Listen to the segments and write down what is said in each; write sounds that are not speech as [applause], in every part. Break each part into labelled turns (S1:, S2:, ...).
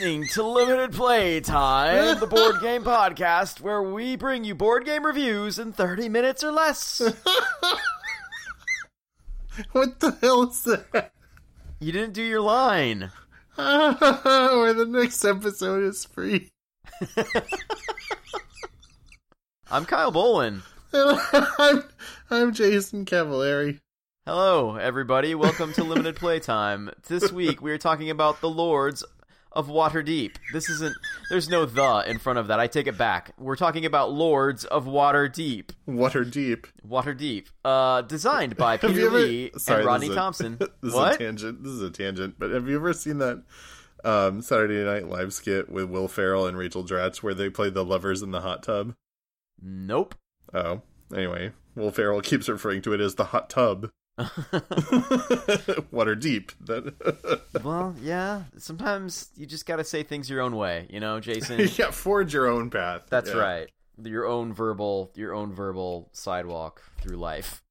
S1: everybody. You were listening to Limited Playtime, the board game podcast where we bring you board game reviews in 30 minutes or less. [laughs]
S2: What the hell is that?
S1: You didn't do your line. [laughs]
S2: Where the next episode is free. [laughs]
S1: I'm Kyle Bolin.
S2: I'm, I'm Jason Cavallari.
S1: Hello, everybody. Welcome to Limited Playtime. This week we are talking about the Lords of Waterdeep. This isn't. There's no the in front of that. I take it back. We're talking about Lords of Waterdeep.
S2: Water deep.
S1: Waterdeep. Uh, designed by Peter
S2: ever-
S1: Lee
S2: Sorry,
S1: and Rodney
S2: a-
S1: Thompson. [laughs]
S2: This is a tangent. This is a tangent. But have you ever seen that um, Saturday Night Live skit with Will Ferrell and Rachel Dratch where they play the lovers in the hot tub?
S1: Nope.
S2: Oh, anyway, Will Ferrell [laughs] keeps referring to it as the hot tub. [laughs] Water deep. That [laughs]
S1: Well, yeah. Sometimes you just got to say things your own way, you know, Jason. [laughs]
S2: yeah, forge your own path.
S1: That's
S2: Yeah.
S1: right. Your own verbal, your own verbal sidewalk through life.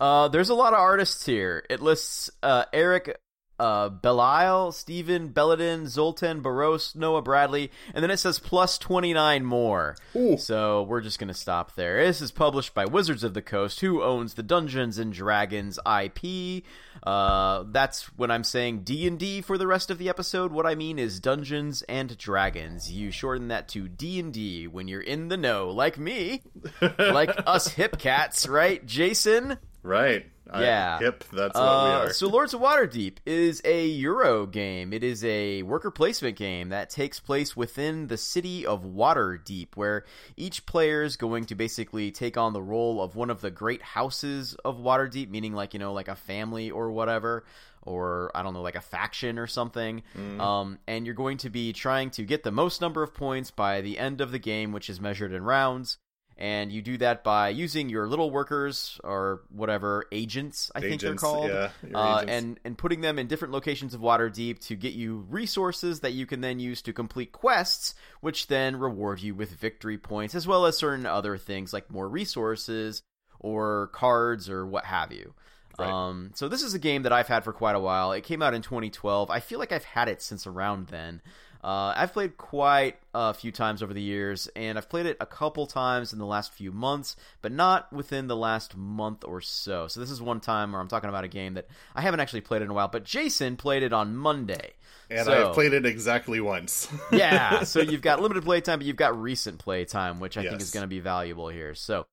S1: Uh, there's a lot of artists here. It lists uh, Eric uh, Belial, Stephen Belledin, Zoltan Boros, Noah Bradley, and then it says plus 29 more.
S2: Ooh.
S1: So we're just going to stop there. This is published by Wizards of the Coast, who owns the Dungeons and Dragons IP. Uh, that's when I'm saying D&D for the rest of the episode. What I mean is Dungeons and Dragons. You shorten that to D&D when you're in the know, like me, [laughs] like us hip cats, right, Jason?
S2: Right. I-
S1: Yeah.
S2: hip. That's what we
S1: Uh,
S2: are.
S1: so Lords of Waterdeep is a Euro game. It is a worker placement game that takes place within the city of Waterdeep, where each player is going to basically take on the role of one of the great houses of Waterdeep, meaning like, you know, like a family or whatever, or I don't know, like a faction or something. Um, and you're going to be trying to get the most number of points by the end of the game, which is measured in rounds. And you do that by using your little workers or whatever agents, I think they're called,
S2: yeah,
S1: uh, and and putting them in different locations of Waterdeep to get you resources that you can then use to complete quests, which then reward you with victory points as well as certain other things like more resources or cards or what have you.
S2: Right.
S1: Um, so this is a game that I've had for quite a while. It came out in 2012. I feel like I've had it since around then. Uh, I've played quite a few times over the years, and I've played it a couple times in the last few months, but not within the last month or so. So this is one time where I'm talking about a game that I haven't actually played in a while, but Jason played it on Monday.
S2: and
S1: so,
S2: I've played it exactly once. [laughs]
S1: yeah, so you've got limited playtime, but you've got recent playtime, which I think is going to be valuable here. So,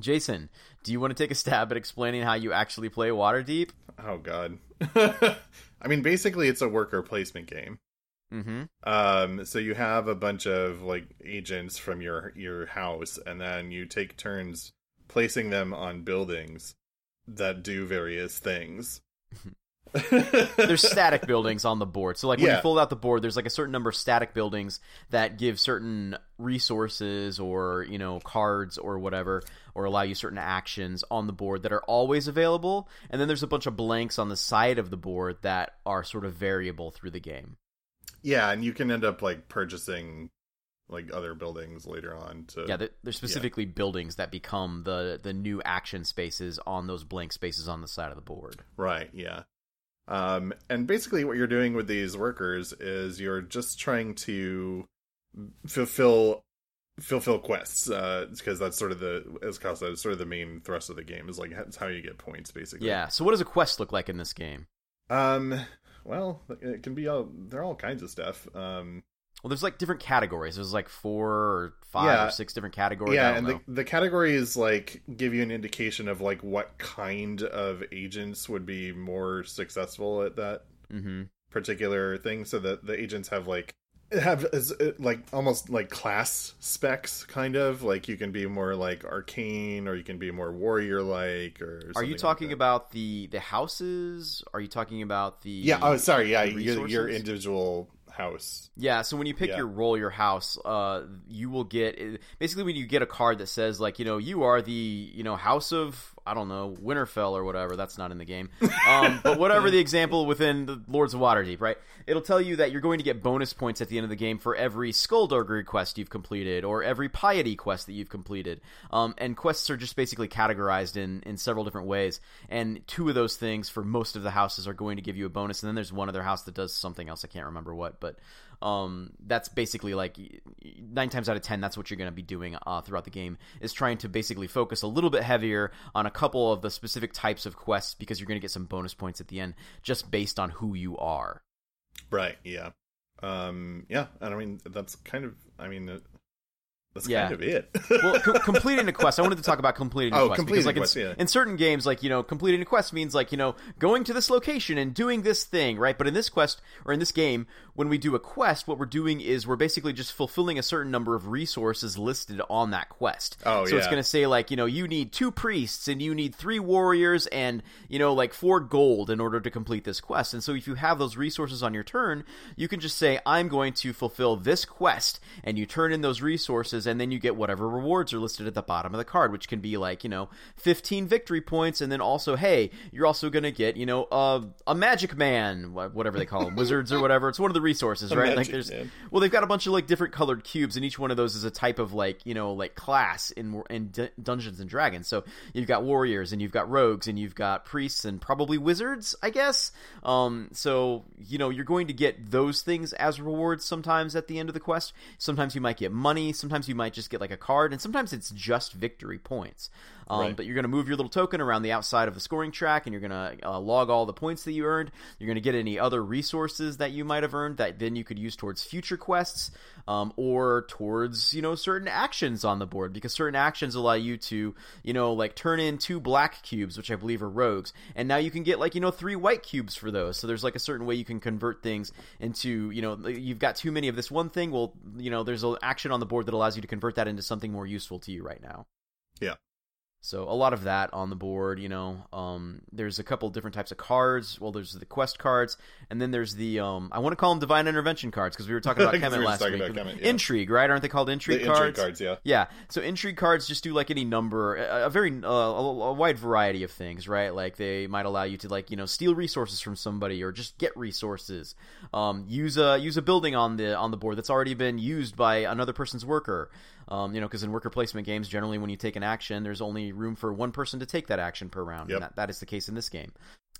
S1: Jason, do you want to take a stab at explaining how you actually play Waterdeep?
S2: oh god. [laughs] I mean, basically, it's a worker placement game.
S1: Mm-hmm.
S2: Um, so you have a bunch of like agents from your your house, and then you take turns placing them on buildings that do various things. [laughs]
S1: there's [laughs] static buildings on the board. So like when
S2: Yeah.
S1: you fold out the board, there's like a certain number of static buildings that give certain resources or, you know, cards or whatever or allow you certain actions on the board that are always available. And then there's a bunch of blanks on the side of the board that are sort of variable through the game.
S2: Yeah, and you can end up like purchasing like other buildings later on to
S1: Yeah, they're specifically buildings that become the the new action spaces on those blank spaces on the side of the board.
S2: Right, yeah. Um, and basically, what you're doing with these workers is you're just trying to fulfill fulfill quests uh, because that's sort of the as Kyle said, sort of the main thrust of the game is like that's how you get points basically.
S1: Yeah. So what does a quest look like in this game?
S2: Um. Well, it can be all. They're all kinds of stuff. Um.
S1: Well, there's like different categories. There's like four or five
S2: Yeah.
S1: or six different categories.
S2: Yeah, and
S1: know.
S2: the the categories like give you an indication of like what kind of agents would be more successful at that
S1: hmm
S2: particular thing so that the agents have like have uh, like almost like class specs kind of like you can be more like arcane or you can be more warrior like or
S1: Are you talking
S2: like
S1: about the the houses? Are you talking about the
S2: yeah oh sorry yeah your, your individual house
S1: Yeah, so when you pick
S2: Yeah.
S1: your role, your house, uh, you will get basically when you get a card that says like you know you are the you know house of I don't know, Winterfell or whatever. That's not in the game. [laughs] Um, but whatever the example within the Lords of Waterdeep, right? It'll tell you that you're going to get bonus points at the end of the game for every Skullduggery quest you've completed or every Piety quest that you've completed. Um, and quests are just basically categorized in, in several different ways. And two of those things for most of the houses are going to give you a bonus. And then there's one other house that does something else. I can't remember what, but um, that's basically like nine times out of ten that's what you're going to be doing uh, throughout the game is trying to basically focus a little bit heavier on a couple of the specific types of quests because you're going to get some bonus points at the end just based on who you are.
S2: Right yeah. Um yeah and i mean that's kind of i mean that's
S1: Yeah.
S2: kind of it.
S1: well, [laughs] co- completing a quest. I wanted to talk about completing a
S2: Oh,
S1: quest
S2: completing
S1: because, like,
S2: quest,
S1: in,
S2: yeah.
S1: in certain games, like you know, completing a quest means like you know going to this location and doing this thing, right? But in this quest or in this game, when we do a quest, what we're doing is we're basically just fulfilling a certain number of resources listed on that quest.
S2: Oh,
S1: so it's going to say like you know you need two priests and you need three warriors and you know like four gold in order to complete this quest. And so if you have those resources on your turn, you can just say I'm going to fulfill this quest, and you turn in those resources, and then you get whatever rewards are listed at the bottom of the card, which can be like you know 15 victory points, and then also hey, you're also going to get you know a a magic man, whatever they call them, wizards or whatever. It's one of the resources,
S2: A
S1: right? Like there's
S2: man.
S1: well, they've got a bunch of like different colored cubes, and each one of those is a type of like you know like class in in D- Dungeons and Dragons. So you've got warriors, and you've got rogues, and you've got priests, and probably wizards, I guess. Um, so you know you're going to get those things as rewards sometimes at the end of the quest. Sometimes you might get money. Sometimes you might just get like a card, and sometimes it's just victory points. Um,
S2: Right.
S1: But you're going to move your little token around the outside of the scoring track, and you're going to uh, log all the points that you earned. You're going to get any other resources that you might have earned that then you could use towards future quests, um, or towards you know certain actions on the board because certain actions allow you to you know like turn in two black cubes, which I believe are rogues, and now you can get like you know three white cubes for those. So there's like a certain way you can convert things into you know you've got too many of this one thing. Well, you know there's an action on the board that allows you to convert that into something more useful to you right now.
S2: Yeah.
S1: So a lot of that on the board, you know. Um, there's a couple different types of cards. Well, there's the quest cards, and then there's the um, I want to call them divine intervention cards because we were talking about [laughs]
S2: we
S1: Kemet
S2: were
S1: last week.
S2: Kemet, yeah.
S1: Intrigue, right? Aren't they called
S2: the
S1: intrigue
S2: intrigue
S1: cards?
S2: cards, yeah.
S1: Yeah. So intrigue cards just do like any number, a, a very uh, a, a wide variety of things, right? Like they might allow you to like you know steal resources from somebody or just get resources. Um, use a use a building on the on the board that's already been used by another person's worker. Um, you know, because in worker placement games, generally when you take an action, there's only room for one person to take that action per round.
S2: Yep.
S1: And that, that is the case in this game.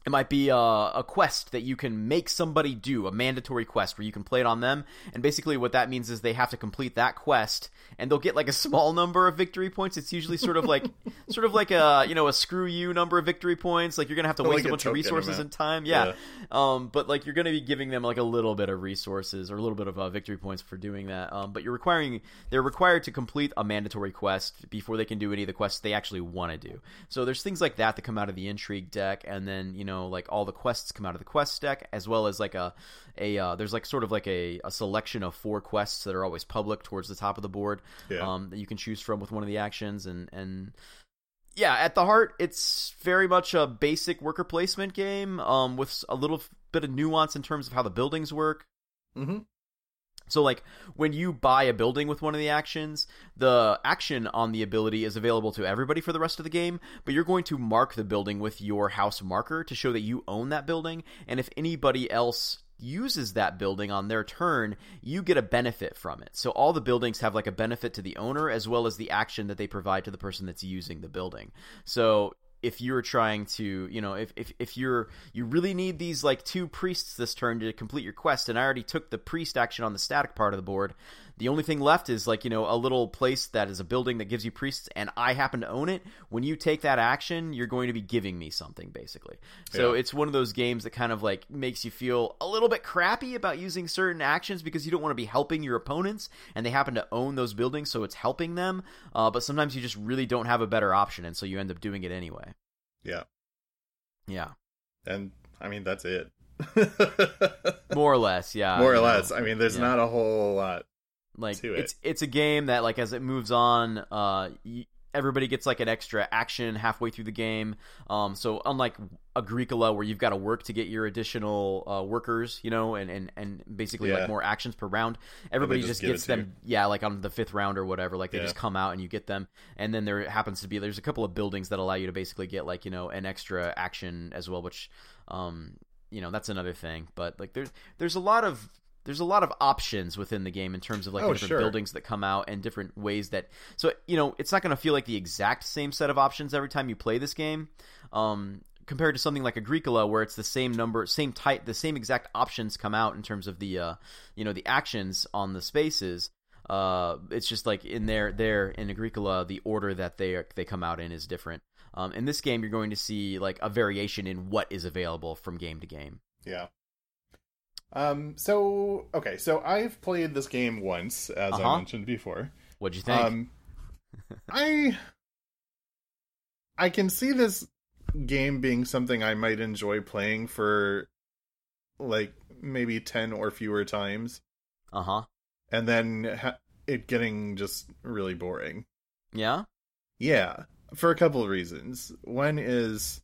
S1: It might be a, a quest that you can make somebody do, a mandatory quest where you can play it on them. And basically, what that means is they have to complete that quest, and they'll get like a [laughs] small number of victory points. It's usually sort of like, [laughs] sort of like a you know a screw you number of victory points. Like you're gonna have to
S2: Like
S1: waste
S2: a
S1: a bunch of resources
S2: amount.
S1: and time. Yeah. Um, but like you're gonna be giving them like a little bit of resources or a little bit of uh, victory points for doing that. Um, but you're requiring they're required to complete a mandatory quest before they can do any of the quests they actually want to do. So there's things like that that come out of the intrigue deck, and then you know like all the quests come out of the quest deck, as well as like a a uh, there's like sort of like a, a selection of four quests that are always public towards the top of the board
S2: Yeah.
S1: um, that you can choose from with one of the actions and and yeah, at the heart, it's very much a basic worker placement game um, with a little bit of nuance in terms of how the buildings work.
S2: hmm
S1: So, like, when you buy a building with one of the actions, the action on the ability is available to everybody for the rest of the game, but you're going to mark the building with your house marker to show that you own that building, and if anybody else uses that building on their turn, you get a benefit from it. So all the buildings have like a benefit to the owner as well as the action that they provide to the person that's using the building. So if you're trying to, you know, if, if, if you're you really need these like two priests this turn to complete your quest, and I already took the priest action on the static part of the board, the only thing left is like, you know, a little place that is a building that gives you priests, and I happen to own it. When you take that action, you're going to be giving me something, basically. So
S2: Yeah.
S1: it's one of those games that kind of like makes you feel a little bit crappy about using certain actions because you don't want to be helping your opponents, and they happen to own those buildings, so it's helping them. Uh, but sometimes you just really don't have a better option, and so you end up doing it anyway.
S2: Yeah.
S1: Yeah,
S2: And I mean that's it. [laughs]
S1: more or less. Yeah,
S2: More or
S1: you know.
S2: less. I mean there's
S1: yeah.
S2: not a whole lot.
S1: Like
S2: it.
S1: it's it's a game that like as it moves on uh y- everybody gets like an extra action halfway through the game. Um, so unlike Agricola, where you've got to work to get your additional uh, workers, you know, and and and basically
S2: Yeah.
S1: like more actions per round, everybody
S2: just
S1: just, gets them. Yeah, like on the fifth round or whatever, like they
S2: Yeah.
S1: just come out and you get them. And then there happens to be there's a couple of buildings that allow you to basically get like you know an extra action as well, which um you know that's another thing. But like there's there's a lot of there's a lot of options within the game in terms of like
S2: Oh,
S1: different
S2: sure.
S1: buildings that come out and different ways that so you know it's not going to feel like the exact same set of options every time you play this game um compared to something like agricola where it's the same number same type the same exact options come out in terms of the uh you know the actions on the spaces uh it's just like in there there in agricola the order that they are, they come out in is different um in this game you're going to see like a variation in what is available from game to game
S2: Yeah. Um. So okay. So I've played this game once, as
S1: Uh-huh.
S2: I mentioned before.
S1: what'd you think
S2: Um. I. I can see this game being something I might enjoy playing for, like maybe ten or fewer times,
S1: uh-huh
S2: and then ha- it getting just really boring.
S1: yeah
S2: Yeah, for a couple of reasons. One is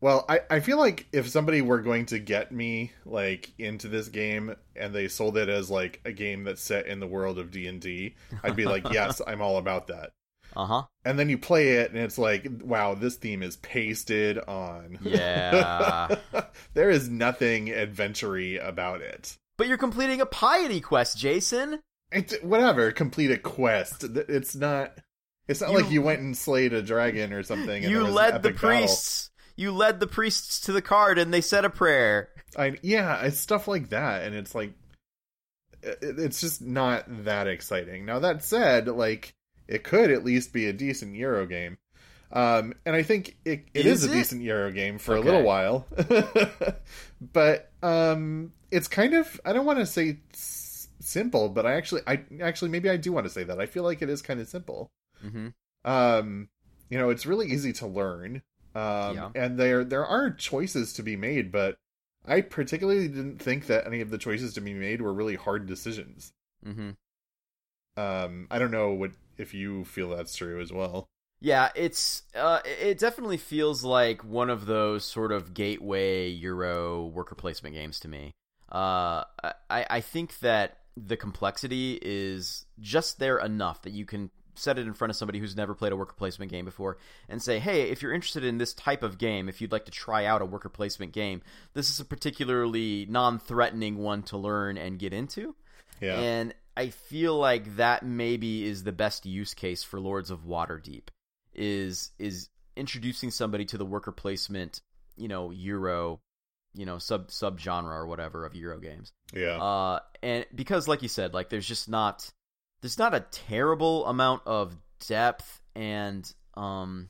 S2: well, I, I feel like if somebody were going to get me like into this game and they sold it as like a game that's set in the world of D&D, I'd be like, "Yes, [laughs] I'm all about that."
S1: uh-huh
S2: And then you play it and it's like, "Wow, this theme is pasted on."
S1: Yeah. [laughs]
S2: there is nothing adventury about it.
S1: But you're completing a piety quest, Jason.
S2: It's whatever, complete a quest. It's not it's not
S1: You-
S2: like you went and slayed a dragon or something. And
S1: You
S2: there was an
S1: led the
S2: priests. battle.
S1: You led the priests to the card, and they said a prayer.
S2: I yeah, it's stuff like that, and it's like it's just not that exciting. Now that said, like it could at least be a decent Euro game, um, and I think it, it is,
S1: Is
S2: a
S1: it?
S2: decent Euro game for
S1: Okay.
S2: a little while. [laughs] but um, it's kind of I don't want to say s- simple, but I actually I actually maybe I do want to say that I feel like it is kind of simple.
S1: Mm-hmm.
S2: Um, you know, it's really easy to learn. Um,
S1: Yeah.
S2: and there there are choices to be made, but I particularly didn't think that any of the choices to be made were really hard decisions.
S1: Mm-hmm.
S2: Um, I don't know what if you feel that's true as well.
S1: Yeah, it's uh, it definitely feels like one of those sort of gateway Euro worker placement games to me. Uh, I I think that the complexity is just there enough that you can set it in front of somebody who's never played a worker placement game before and say, hey, if you're interested in this type of game, if you'd like to try out a worker placement game, this is a particularly non-threatening one to learn and get into.
S2: Yeah,
S1: And I feel like that maybe is the best use case for Lords of Waterdeep is is introducing somebody to the worker placement, you know, Euro, you know, sub sub genre or whatever of Euro games.
S2: yeah,
S1: Uh and because like you said, like there's just not there's not a terrible amount of depth and um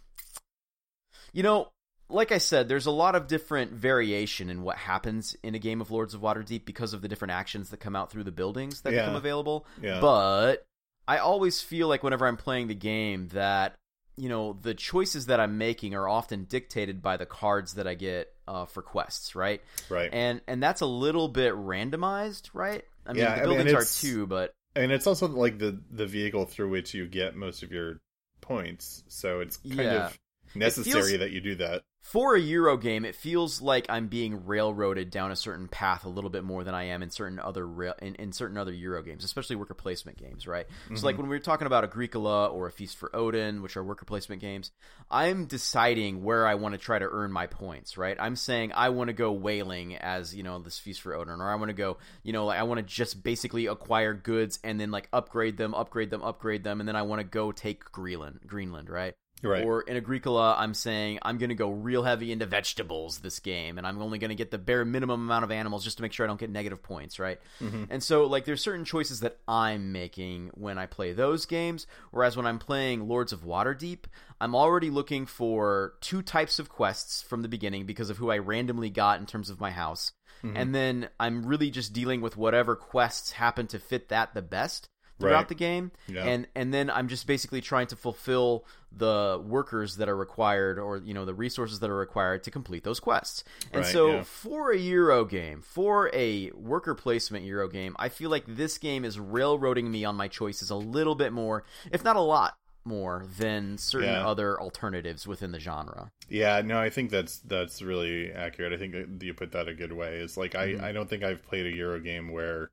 S1: you know, like I said, there's a lot of different variation in what happens in a game of Lords of Waterdeep because of the different actions that come out through the buildings that
S2: Yeah.
S1: become available.
S2: yeah.
S1: But I always feel like whenever I'm playing the game that you know the choices that I'm making are often dictated by the cards that I get uh, for quests, right?
S2: right.
S1: And and that's a little bit randomized, right? I mean,
S2: Yeah,
S1: the
S2: I mean,
S1: buildings are too, but
S2: and it's also like the the vehicle through which you get most of your points, so it's kind
S1: Yeah.
S2: of necessary
S1: feels-
S2: that you do that.
S1: For a Euro game, it feels like I'm being railroaded down a certain path a little bit more than I am in certain other rail, in, in certain other Euro games, especially worker placement games, right? So like mm-hmm. when we were talking about Agricola or A Feast for Odin, which are worker placement games, I'm deciding where I want to try to earn my points, right? I'm saying I want to go whaling as, you know, this Feast for Odin, or I want to go, you know, like I want to just basically acquire goods and then like upgrade them, upgrade them, upgrade them, and then I want to go take Greenland, Greenland, right?
S2: Right.
S1: Or in Agricola, I'm saying I'm going to go real heavy into vegetables this game, and I'm only going to get the bare minimum amount of animals just to make sure I don't get negative points, right?
S2: Mm-hmm.
S1: And so, like, there's certain choices that I'm making when I play those games, whereas when I'm playing Lords of Waterdeep, I'm already looking for two types of quests from the beginning because of who I randomly got in terms of my house.
S2: Mm-hmm.
S1: And then I'm really just dealing with whatever quests happen to fit that the best throughout
S2: Right.
S1: the game
S2: Yeah.
S1: and and then i'm just basically trying to fulfill the workers that are required or you know the resources that are required to complete those quests and
S2: Right,
S1: so
S2: yeah.
S1: for a euro game for a worker placement euro game i feel like this game is railroading me on my choices a little bit more if not a lot more than certain
S2: Yeah.
S1: other alternatives within the genre.
S2: Yeah, no, I think that's that's really accurate. I think you put that a good way. It's like
S1: Mhm.
S2: I I don't think I've played a Euro game where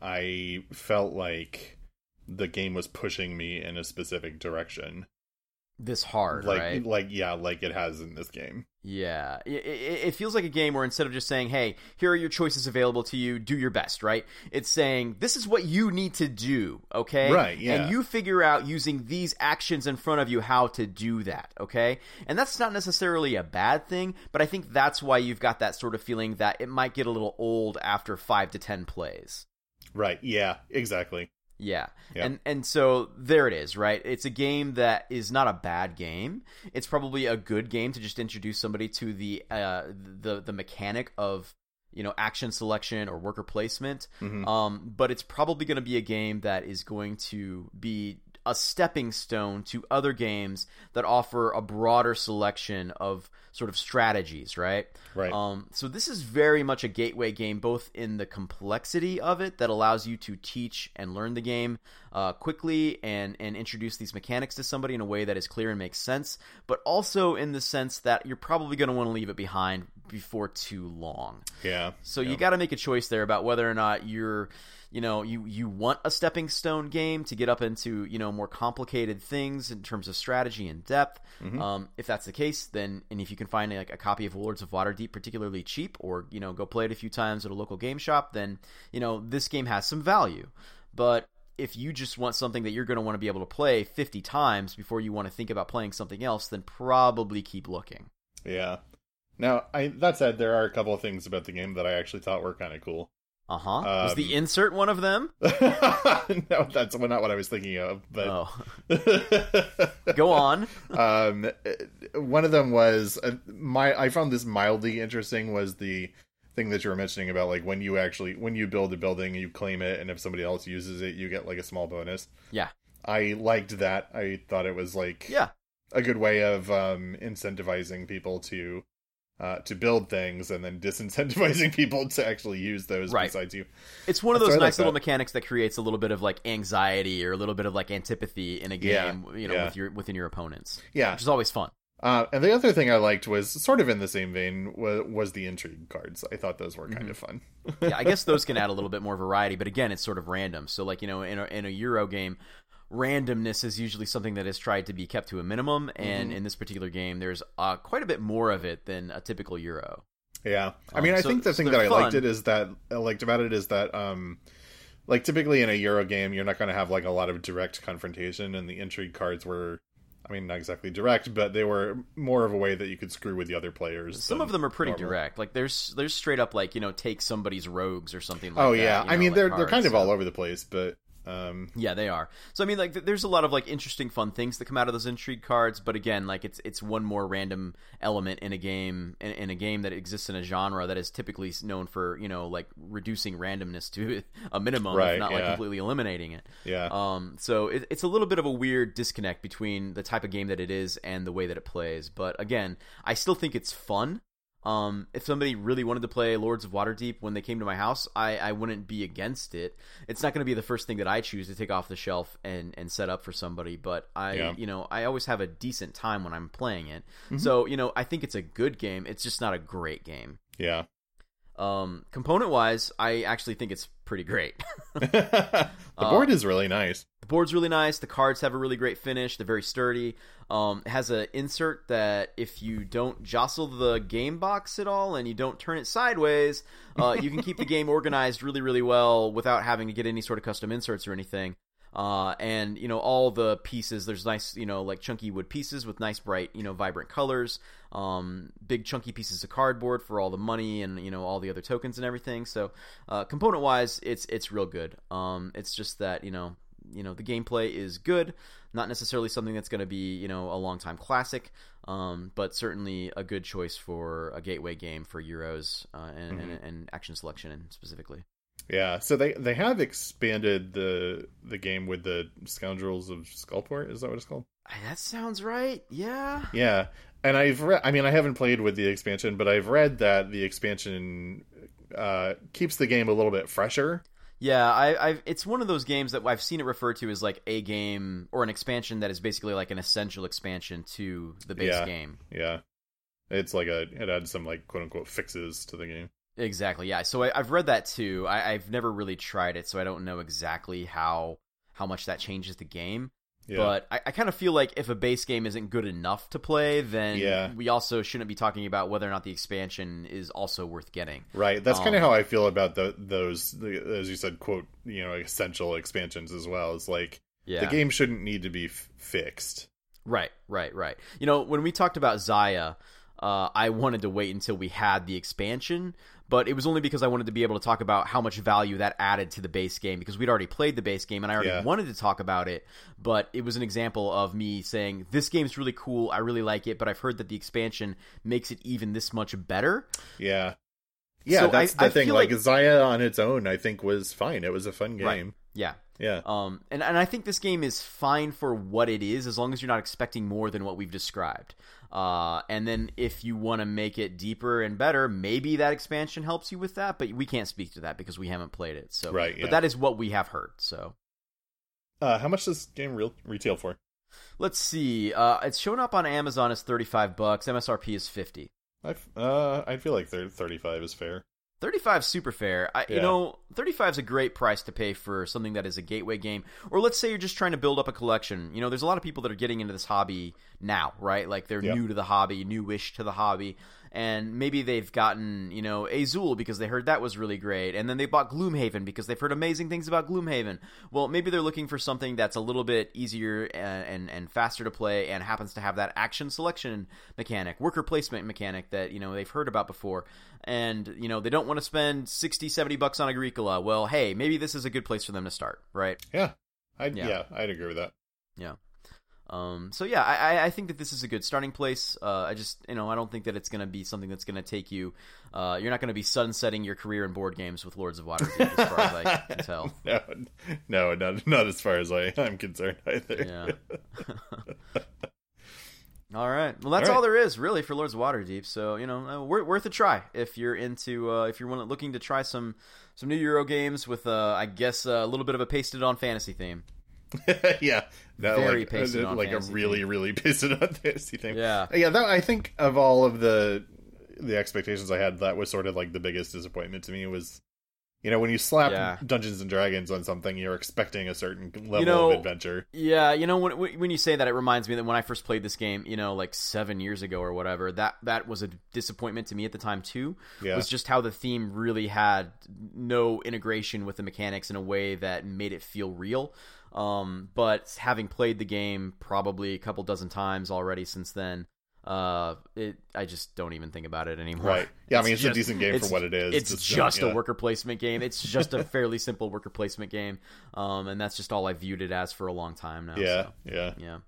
S2: I felt like the game was pushing me in a specific direction.
S1: This hard,
S2: like
S1: right?
S2: like yeah, like it has in this game.
S1: Yeah, it, it, it feels like a game where instead of just saying, "Hey, here are your choices available to you. Do your best," right? It's saying, "This is what you need to do." Okay,
S2: Right, yeah.
S1: And you figure out using these actions in front of you how to do that. Okay, and that's not necessarily a bad thing, but I think that's why you've got that sort of feeling that it might get a little old after five to ten plays.
S2: Right. Yeah, exactly.
S1: Yeah.
S2: Yeah.
S1: And and so there it is, right? It's a game that is not a bad game. It's probably a good game to just introduce somebody to the uh the the mechanic of you know action selection or worker placement.
S2: Mhm.
S1: Um but it's probably going to be a game that is going to be a stepping stone to other games that offer a broader selection of sort of strategies, right?
S2: Right.
S1: Um, so this is very much a gateway game, both in the complexity of it that allows you to teach and learn the game uh, quickly and and introduce these mechanics to somebody in a way that is clear and makes sense, but also in the sense that you're probably going to want to leave it behind before too long.
S2: yeah.
S1: So
S2: yeah.
S1: you got to make a choice there about whether or not you're, you know, you you want a stepping stone game to get up into you know more complicated things in terms of strategy and depth.
S2: Mhm.
S1: Um, if that's the case, then and if you can find like a copy of Lords of Waterdeep particularly cheap, or you know go play it a few times at a local game shop, then you know this game has some value. But if you just want something that you're going to want to be able to play 50 times before you want to think about playing something else, then probably keep looking.
S2: Yeah. Now, I that said, there are a couple of things about the game that I actually thought were kind of cool.
S1: Uh huh. Was the
S2: Um,
S1: insert one of them? [laughs]
S2: no, that's not what I was thinking of. But
S1: Oh, [laughs] go on.
S2: um, one of them was uh, my. I found this mildly interesting. Was the thing that you were mentioning about like when you actually when you build a building, you claim it, and if somebody else uses it, you get like a small bonus.
S1: Yeah.
S2: I liked that. I thought it was like
S1: Yeah.
S2: a good way of um, incentivizing people to uh, to build things and then disincentivizing [laughs] people to actually use those
S1: Right.
S2: besides you.
S1: It's one of those nice little
S2: that.
S1: mechanics that creates a little bit of like anxiety or a little bit of like antipathy in a game, Yeah, you know,
S2: yeah.
S1: with your within your opponents,
S2: Yeah.
S1: which is always fun.
S2: Uh, and the other thing I liked was sort of in the same vein was, was the intrigue cards. I thought those were kind
S1: Mm-hmm.
S2: of fun.
S1: yeah, I guess [laughs] those can add a little bit more variety, but again, it's sort of random. So, like you know, in a, in a Euro game, randomness is usually something that is tried to be kept to a minimum, and
S2: Mhm.
S1: in this particular game, there's uh, quite a bit more of it than a typical Euro.
S2: Yeah, I
S1: Um,
S2: mean, I
S1: so-
S2: think the thing
S1: they're
S2: that I liked it is that I liked about it is that um, like typically in a Euro game, you're not going to have like a lot of direct confrontation, and the intrigue cards were. I mean, not exactly direct, but they were more of a way that you could screw with the other players.
S1: Some of them are pretty
S2: normal.
S1: direct. Like there's there's straight up like you know take somebody's rogues or something like that.
S2: oh
S1: yeah,
S2: I
S1: know,
S2: mean
S1: like
S2: they're they're
S1: cards,
S2: kind of all over the place, but um,
S1: Yeah, they are. So I mean, like, th- there's a lot of like interesting, fun things that come out of those intrigue cards. But again, like, it's it's one more random element in a game in, in a game that exists in a genre that is typically known for you know like reducing randomness to [laughs] a minimum,
S2: Right,
S1: if not like completely eliminating it.
S2: yeah,
S1: Um, so it, it's a little bit of a weird disconnect between the type of game that it is and the way that it plays. But again, I still think it's fun. Um, if somebody really wanted to play Lords of Waterdeep when they came to my house, I, I wouldn't be against it. It's not going to be the first thing that I choose to take off the shelf and, and set up for somebody, but I,
S2: Yeah.
S1: you know, I always have a decent time when I'm playing it.
S2: Mhm.
S1: So, you know, I think it's a good game. It's just not a great game.
S2: yeah.
S1: Um, component wise, I actually think it's pretty great. [laughs]
S2: the
S1: Uh,
S2: board is really nice.
S1: The board's really nice. The cards have a really great finish. They're very sturdy. Um, it has an insert that if you don't jostle the game box at all and you don't turn it sideways, uh, you can keep the [laughs] game organized really, really well without having to get any sort of custom inserts or anything. Uh, and you know all the pieces. There's nice, you know, like chunky wood pieces with nice, bright, you know, vibrant colors. Um, big chunky pieces of cardboard for all the money and you know all the other tokens and everything. So, uh, component wise, it's it's real good. Um, it's just that you know you know the gameplay is good not necessarily something that's going to be you know a long time classic um, but certainly a good choice for a gateway game for euros uh, and, and, and action selection and specifically
S2: Yeah, so they they have expanded the the game with the Scoundrels of Skullport. Is that what it's called?
S1: That sounds right yeah
S2: Yeah, and I've read. I mean, I haven't played with the expansion, but I've read that the expansion uh, keeps the game a little bit fresher.
S1: Yeah, I, I've it's one of those games that I've seen it referred to as like a game or an expansion that is basically like an essential expansion to the base
S2: Yeah.
S1: game.
S2: Yeah, it's like a it adds some like quote unquote fixes to the game.
S1: Exactly. Yeah. So I, I've read that too. I, I've never really tried it, so I don't know exactly how how much that changes the game.
S2: Yeah,
S1: But I, I kind of feel like if a base game isn't good enough to play, then
S2: Yeah.
S1: we also shouldn't be talking about whether or not the expansion is also worth getting.
S2: right. That's kind
S1: um,
S2: of how I feel about the, those the, as you said quote you know essential expansions as well. It's like
S1: Yeah.
S2: the game shouldn't need to be f- fixed.
S1: Right, right, right. You know, when we talked about Zaya, uh, I wanted to wait until we had the expansion, but it was only because I wanted to be able to talk about how much value that added to the base game because we'd already played the base game and I already
S2: Yeah.
S1: wanted to talk about it. But it was an example of me saying, This game's really cool. I really like it, but I've heard that the expansion makes it even this much better.
S2: Yeah. Yeah,
S1: So
S2: that's
S1: I-
S2: the
S1: I
S2: thing.
S1: feel
S2: Like,
S1: like-
S2: Zaya on its own, I think was fine. It was a fun game.
S1: Right. Yeah.
S2: Yeah.
S1: Um, and, and I think this game is fine for what it is as long as you're not expecting more than what we've described. Uh, and then if you want to make it deeper and better, maybe that expansion helps you with that, but we can't speak to that because we haven't played it. So,
S2: Right, yeah.
S1: but that is what we have heard. So
S2: Uh, how much does this game real retail for?
S1: let's see. Uh, it's shown up on Amazon as 35 bucks. MSRP is 50.
S2: I uh I feel like thir- 35 is fair.
S1: 35 super fair. I, You know, 35 is a great price to pay for something that is a gateway game. Or let's say you're just trying to build up a collection. You know, there's a lot of people that are getting into this hobby now, right? Like they're
S2: Yeah.
S1: new to the hobby, newish to the hobby, and maybe they've gotten, you know, Azul because they heard that was really great, and then they bought Gloomhaven because they've heard amazing things about Gloomhaven. Well, maybe they're looking for something that's a little bit easier and and, and faster to play and happens to have that action selection mechanic, worker placement mechanic that, you know, they've heard about before and you know they don't want to spend 60 70 bucks on agricola well hey maybe this is a good place for them to start right
S2: Yeah. I'd
S1: Yeah.
S2: yeah, I'd agree with that.
S1: yeah um so yeah i I- think that this is a good starting place uh i just you know i don't think that it's going to be something that's going to take you uh you're not going to be sunsetting your career in board games with lords of waterdeep as far as i [laughs] can tell
S2: No, no, not not as far as I, I'm concerned either.
S1: yeah [laughs] All right. Well, that's
S2: All
S1: all,
S2: right.
S1: there is really for Lords of Waterdeep. So you know, uh, wor- worth a try if you're into uh, if you're looking to try some some new Euro games with uh, I guess uh, a little bit of a pasted on fantasy theme. [laughs]
S2: yeah, no,
S1: Very
S2: like,
S1: pasted uh, on
S2: like a really, really [laughs] pasted on fantasy thing.
S1: Yeah.
S2: yeah. That I think of all of the the expectations I had, that was sort of like the biggest disappointment to me was, you know, when you slap
S1: Yeah.
S2: Dungeons and Dragons on something, you're expecting a certain level
S1: know,
S2: of adventure.
S1: Yeah, you know when when you say that, it reminds me that when I first played this game, you know, like seven years ago or whatever, that that was a disappointment to me at the time too.
S2: Yeah.
S1: Was just how the theme really had no integration with the mechanics in a way that made it feel real. Um, but having played the game probably a couple dozen times already since then, uh, it I just don't even think about it anymore.
S2: Right. Yeah, I mean, it's a decent game for what it is.
S1: It's
S2: Just,
S1: just,
S2: uh,
S1: a
S2: yeah.
S1: worker placement game. It's just a [laughs] fairly simple worker placement game, um, and that's just all I viewed it as for a long time now.
S2: Yeah,
S1: so,
S2: yeah.
S1: yeah.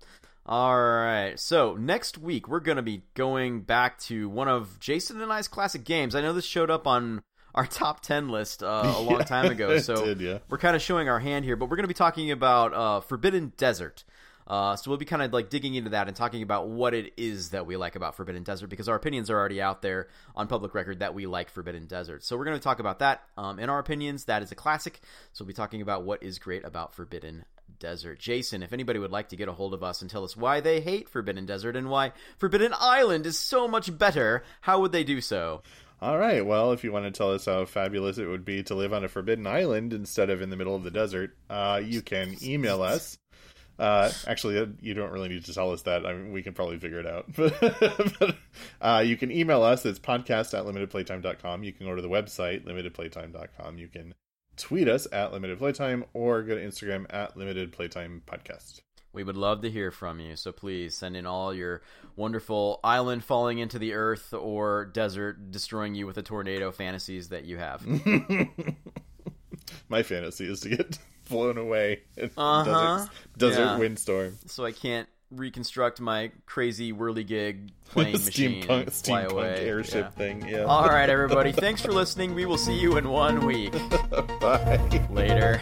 S1: All right. So next week we're gonna be going back to one of Jason and I's classic games. I know this showed up on our top ten list uh, a [laughs] long
S2: Yeah,
S1: time ago, so
S2: did, yeah.
S1: we're kind of showing our hand here. But we're gonna be talking about uh, Forbidden Desert. Uh, so we'll be kind of like digging into that and talking about what it is that we like about Forbidden Desert because our opinions are already out there on public record that we like Forbidden Desert. So we're going to talk about that. Um, in our opinions, that is a classic. So we'll be talking about what is great about Forbidden Desert. Jason, if anybody would like to get a hold of us and tell us why they hate Forbidden Desert and why Forbidden Island is so much better, how would they do so?
S2: All right. Well, if you want to tell us how fabulous it would be to live on a forbidden island instead of in the middle of the desert, uh, you can email us. Uh, actually, uh, you don't really need to tell us that. I mean, we can probably figure it out. [laughs] but, uh, you can email us. It's podcast at limitedplaytime.com. You can go to the website, limitedplaytime.com. You can tweet us at limitedplaytime or go to Instagram at limitedplaytimepodcast.
S1: We would love to hear from you, so please send in all your wonderful island falling into the earth or desert destroying you with a tornado fantasies that you have. [laughs]
S2: My fantasy is to get [laughs] blown away in a
S1: Uh-huh.
S2: desert, desert
S1: Yeah.
S2: windstorm.
S1: so I can't reconstruct my crazy whirligig [laughs] plane machine
S2: steampunk,
S1: and
S2: steampunk
S1: away.
S2: airship
S1: Yeah.
S2: thing. Yeah.
S1: All right, everybody. Thanks for listening. We will see you in one week.
S2: Bye.
S1: Later.